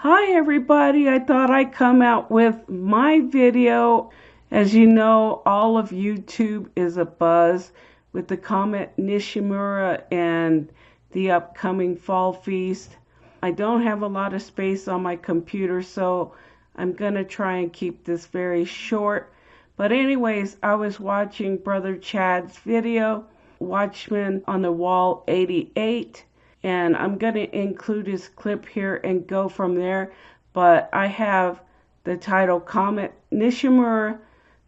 Hi everybody, I thought I'd come out with my video. As you know, all of YouTube is a buzz with the Comet Nishimura and the upcoming Fall Feast. I don't have a lot of space on my computer, so I'm going to try and keep this very short. But anyways, I was watching Brother Chad's video, Watchman on the Wall 88, and I'm going to include his clip here and go from there. But I have the title Comet Nishimura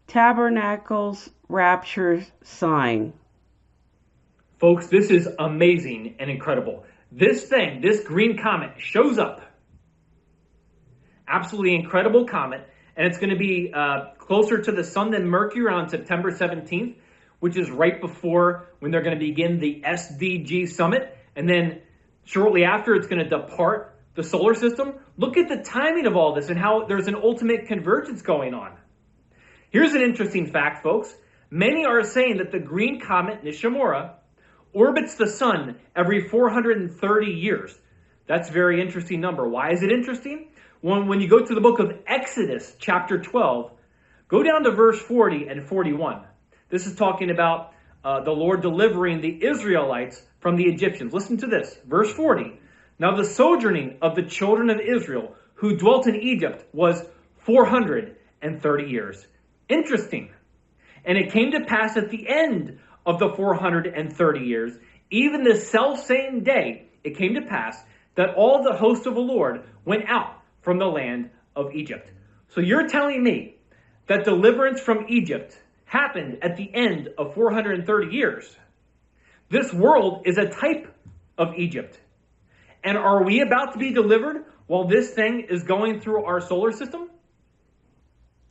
Tabernacles Rapture Sign. Folks, this is amazing and incredible. This thing, this green comet, shows up. Absolutely incredible comet. And it's going to be uh, closer to the sun than Mercury on September 17th, which is right before when they're going to begin the SDG summit. And then shortly after, it's going to depart the solar system. Look at the timing of all this and how there's an ultimate convergence going on. Here's an interesting fact, folks. Many are saying that the green comet Nishimura orbits the sun every 430 years. That's a very interesting number. Why is it interesting? When, when you go to the book of Exodus, chapter 12, go down to verse 40 and 41. This is talking about uh, the Lord delivering the Israelites from the Egyptians. Listen to this, verse 40. Now the sojourning of the children of Israel who dwelt in Egypt was 430 years. Interesting. And it came to pass at the end of the 430 years, even the self same day, it came to pass that all the host of the Lord went out from the land of Egypt. So you're telling me that deliverance from Egypt happened at the end of 430 years. This world is a type of Egypt. And are we about to be delivered while this thing is going through our solar system?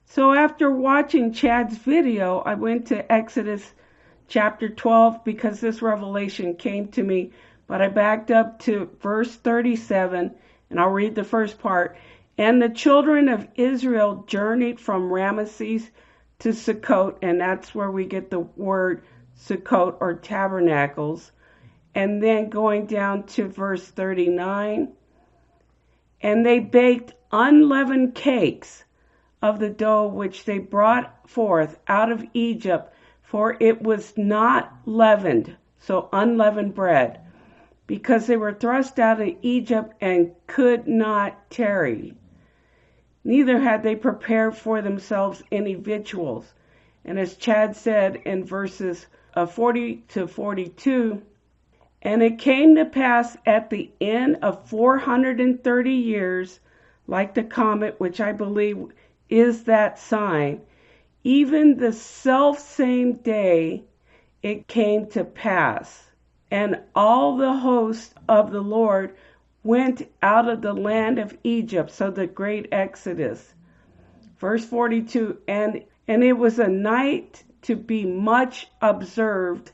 So after watching Chad's video, I went to Exodus chapter 12 because this revelation came to me, but I backed up to verse 37 and I'll read the first part. And the children of Israel journeyed from Ramesses to Sukkot, and that's where we get the word Sukkot or tabernacles. And then going down to verse 39, and they baked unleavened cakes of the dough which they brought forth out of Egypt for it was not leavened, so unleavened bread, because they were thrust out of Egypt and could not tarry. Neither had they prepared for themselves any victuals. And as Chad said in verses uh, 40 to 42, and it came to pass at the end of 430 years, like the comet, which I believe is that sign, even the self same day it came to pass, and all the host of the Lord went out of the land of Egypt, so the great Exodus. Verse 42 and and it was a night to be much observed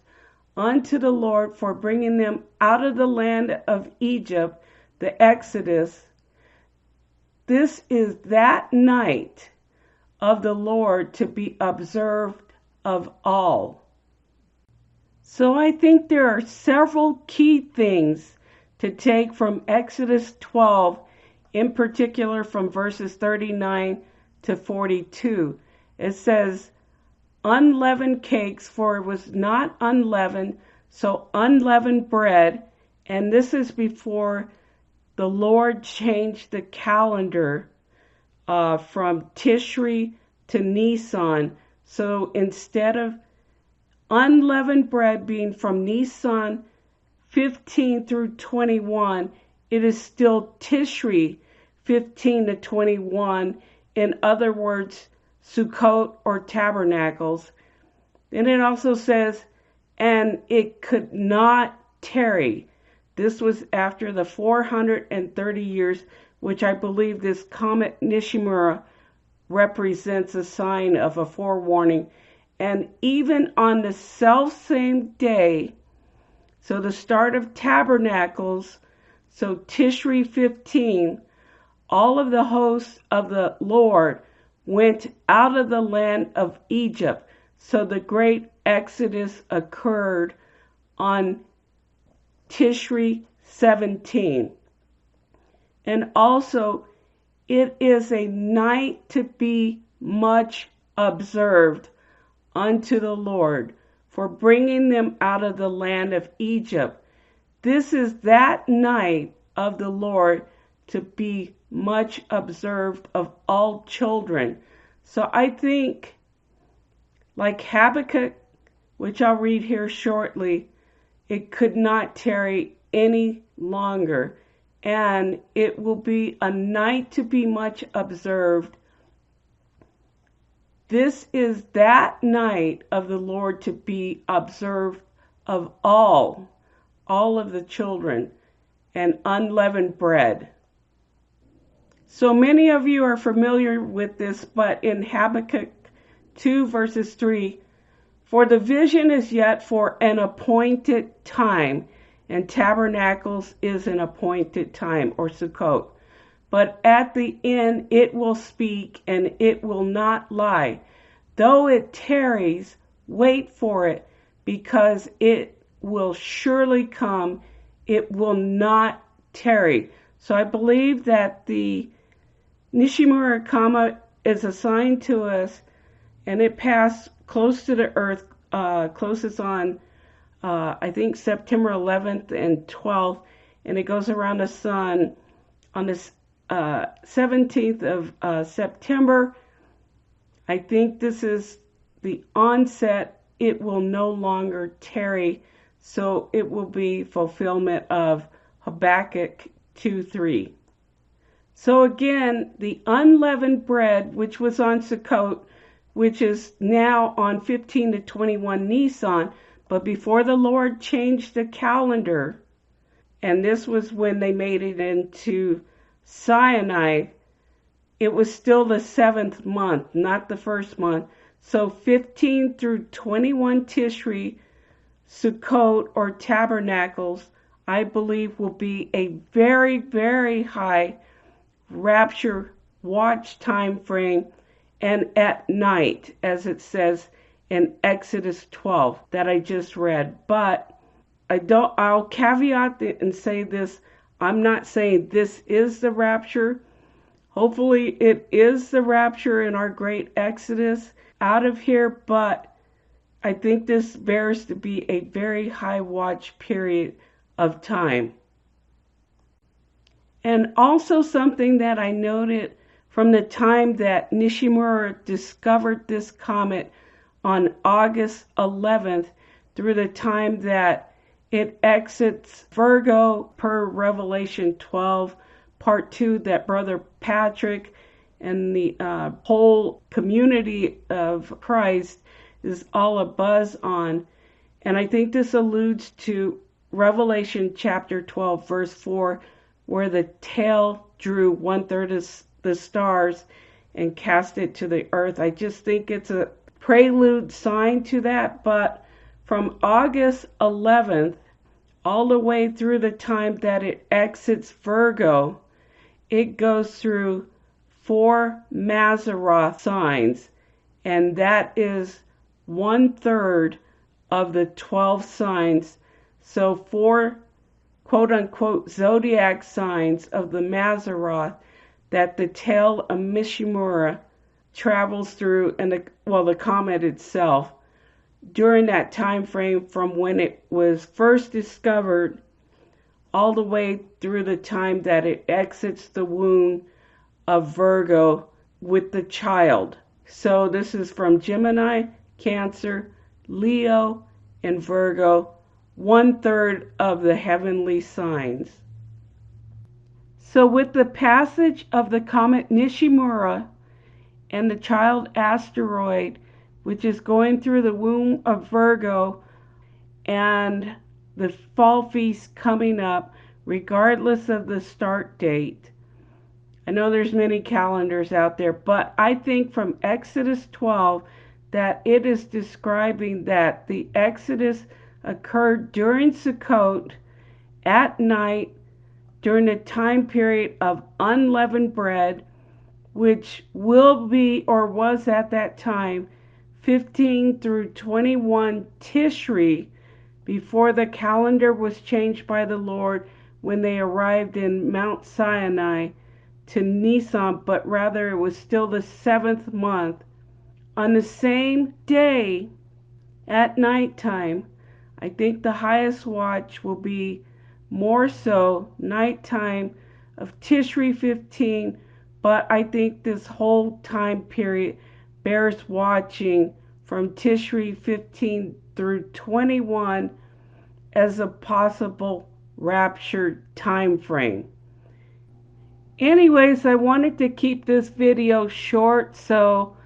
unto the Lord for bringing them out of the land of Egypt, the Exodus. This is that night of the Lord to be observed of all. So I think there are several key things to take from Exodus 12, in particular from verses 39 to 42. It says, unleavened cakes, for it was not unleavened, so unleavened bread. And this is before the Lord changed the calendar uh, from Tishri to Nisan. So instead of unleavened bread being from Nisan 15 through 21, it is still Tishri 15 to 21. In other words, Sukkot or tabernacles. And it also says, and it could not tarry. This was after the 430 years which I believe this comet Nishimura represents a sign of a forewarning. And even on the self same day, so the start of tabernacles, so Tishri 15, all of the hosts of the Lord went out of the land of Egypt. So the great exodus occurred on Tishri 17. And also It is a night to be much observed unto the Lord for bringing them out of the land of Egypt. This is that night of the Lord to be much observed of all children. So I think, like Habakkuk, which I'll read here shortly, it could not tarry any longer, and it will be a night to be much observed. This is that night of the Lord to be observed of all, all of the children, and unleavened bread. So many of you are familiar with this, but in Habakkuk 2, verses 3, for the vision is yet for an appointed time, and tabernacles is an appointed time, or Sukkot. But at the end it will speak, and it will not lie. Though it tarries, wait for it, because it will surely come. It will not tarry. So I believe that the Nishimura Kama is assigned to us, and it passed close to the Earth, uh, closest on, uh, I think, September 11th and 12th, and it goes around the sun on the uh, 17th of uh, September. I think this is the onset. It will no longer tarry, so it will be fulfillment of Habakkuk 2 3. So again, the unleavened bread, which was on Sukkot, which is now on 15 to 21 Nisan, but before the Lord changed the calendar, and this was when they made it into Sinai, it was still the seventh month, not the first month. So 15 through 21 Tishri, Sukkot or tabernacles, I believe will be a very, very high rapture watch time frame and at night, as it says in Exodus 12 that I just read. But I don't, I'll caveat and say this I'm not saying this is the rapture. Hopefully, it is the rapture in our great Exodus out of here, but I think this bears to be a very high watch period of time. And also something that I noted from the time that Nishimura discovered this comet on August 11th through the time that it exits Virgo per Revelation 12, part 2, that Brother Patrick and the uh, whole community of Christ is all a buzz on. And I think this alludes to Revelation chapter 12, verse 4, where the tail drew one third of the stars and cast it to the earth. I just think it's a prelude sign to that. But from August 11th all the way through the time that it exits Virgo, it goes through four Mazzaroth signs, and that is one third of the 12 signs. So, four quote unquote zodiac signs of the Mazzaroth that the tail of Nishimura travels through and the well the comet itself during that time frame from when it was first discovered all the way through the time that it exits the womb of Virgo with the child. So this is from Gemini, Cancer, Leo, and Virgo one third of the heavenly signs. So, with the passage of the comet Nishimura and the child asteroid, which is going through the womb of Virgo, and the fall feast coming up, regardless of the start date. I know there's many calendars out there, but I think from Exodus 12 that it is describing that the Exodus occurred during Sukkot at night during the time period of unleavened bread, which will be or was at that time 15 through 21 Tishri before the calendar was changed by the Lord when they arrived in Mount Sinai to Nisan, but rather it was still the seventh month. On the same day at nighttime, I think the highest watch will be more so nighttime of Tishri 15, but I think this whole time period bears watching from Tishri 15 through 21 as a possible rapture time frame. Anyways, I wanted to keep this video short, so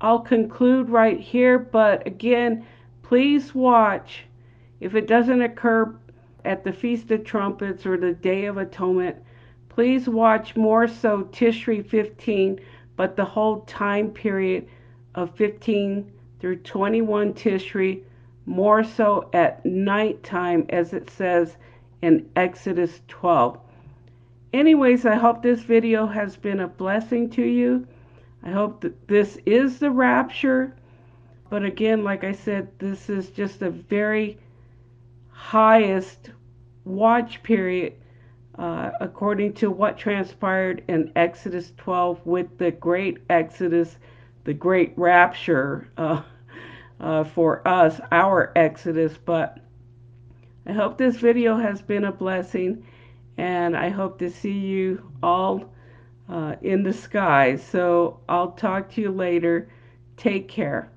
I'll conclude right here. But again, please watch. If it doesn't occur at the Feast of Trumpets or the Day of Atonement, please watch more so Tishri 15, but the whole time period of 15 through 21 Tishri, more so at nighttime as it says in Exodus 12. Anyways, I hope this video has been a blessing to you. I hope that this is the rapture. But again, like I said, this is just a very highest watch period uh, according to what transpired in Exodus 12 with the great Exodus, the great rapture uh, uh, for us, our Exodus. But I hope this video has been a blessing and I hope to see you all uh, in the skies. So I'll talk to you later. Take care.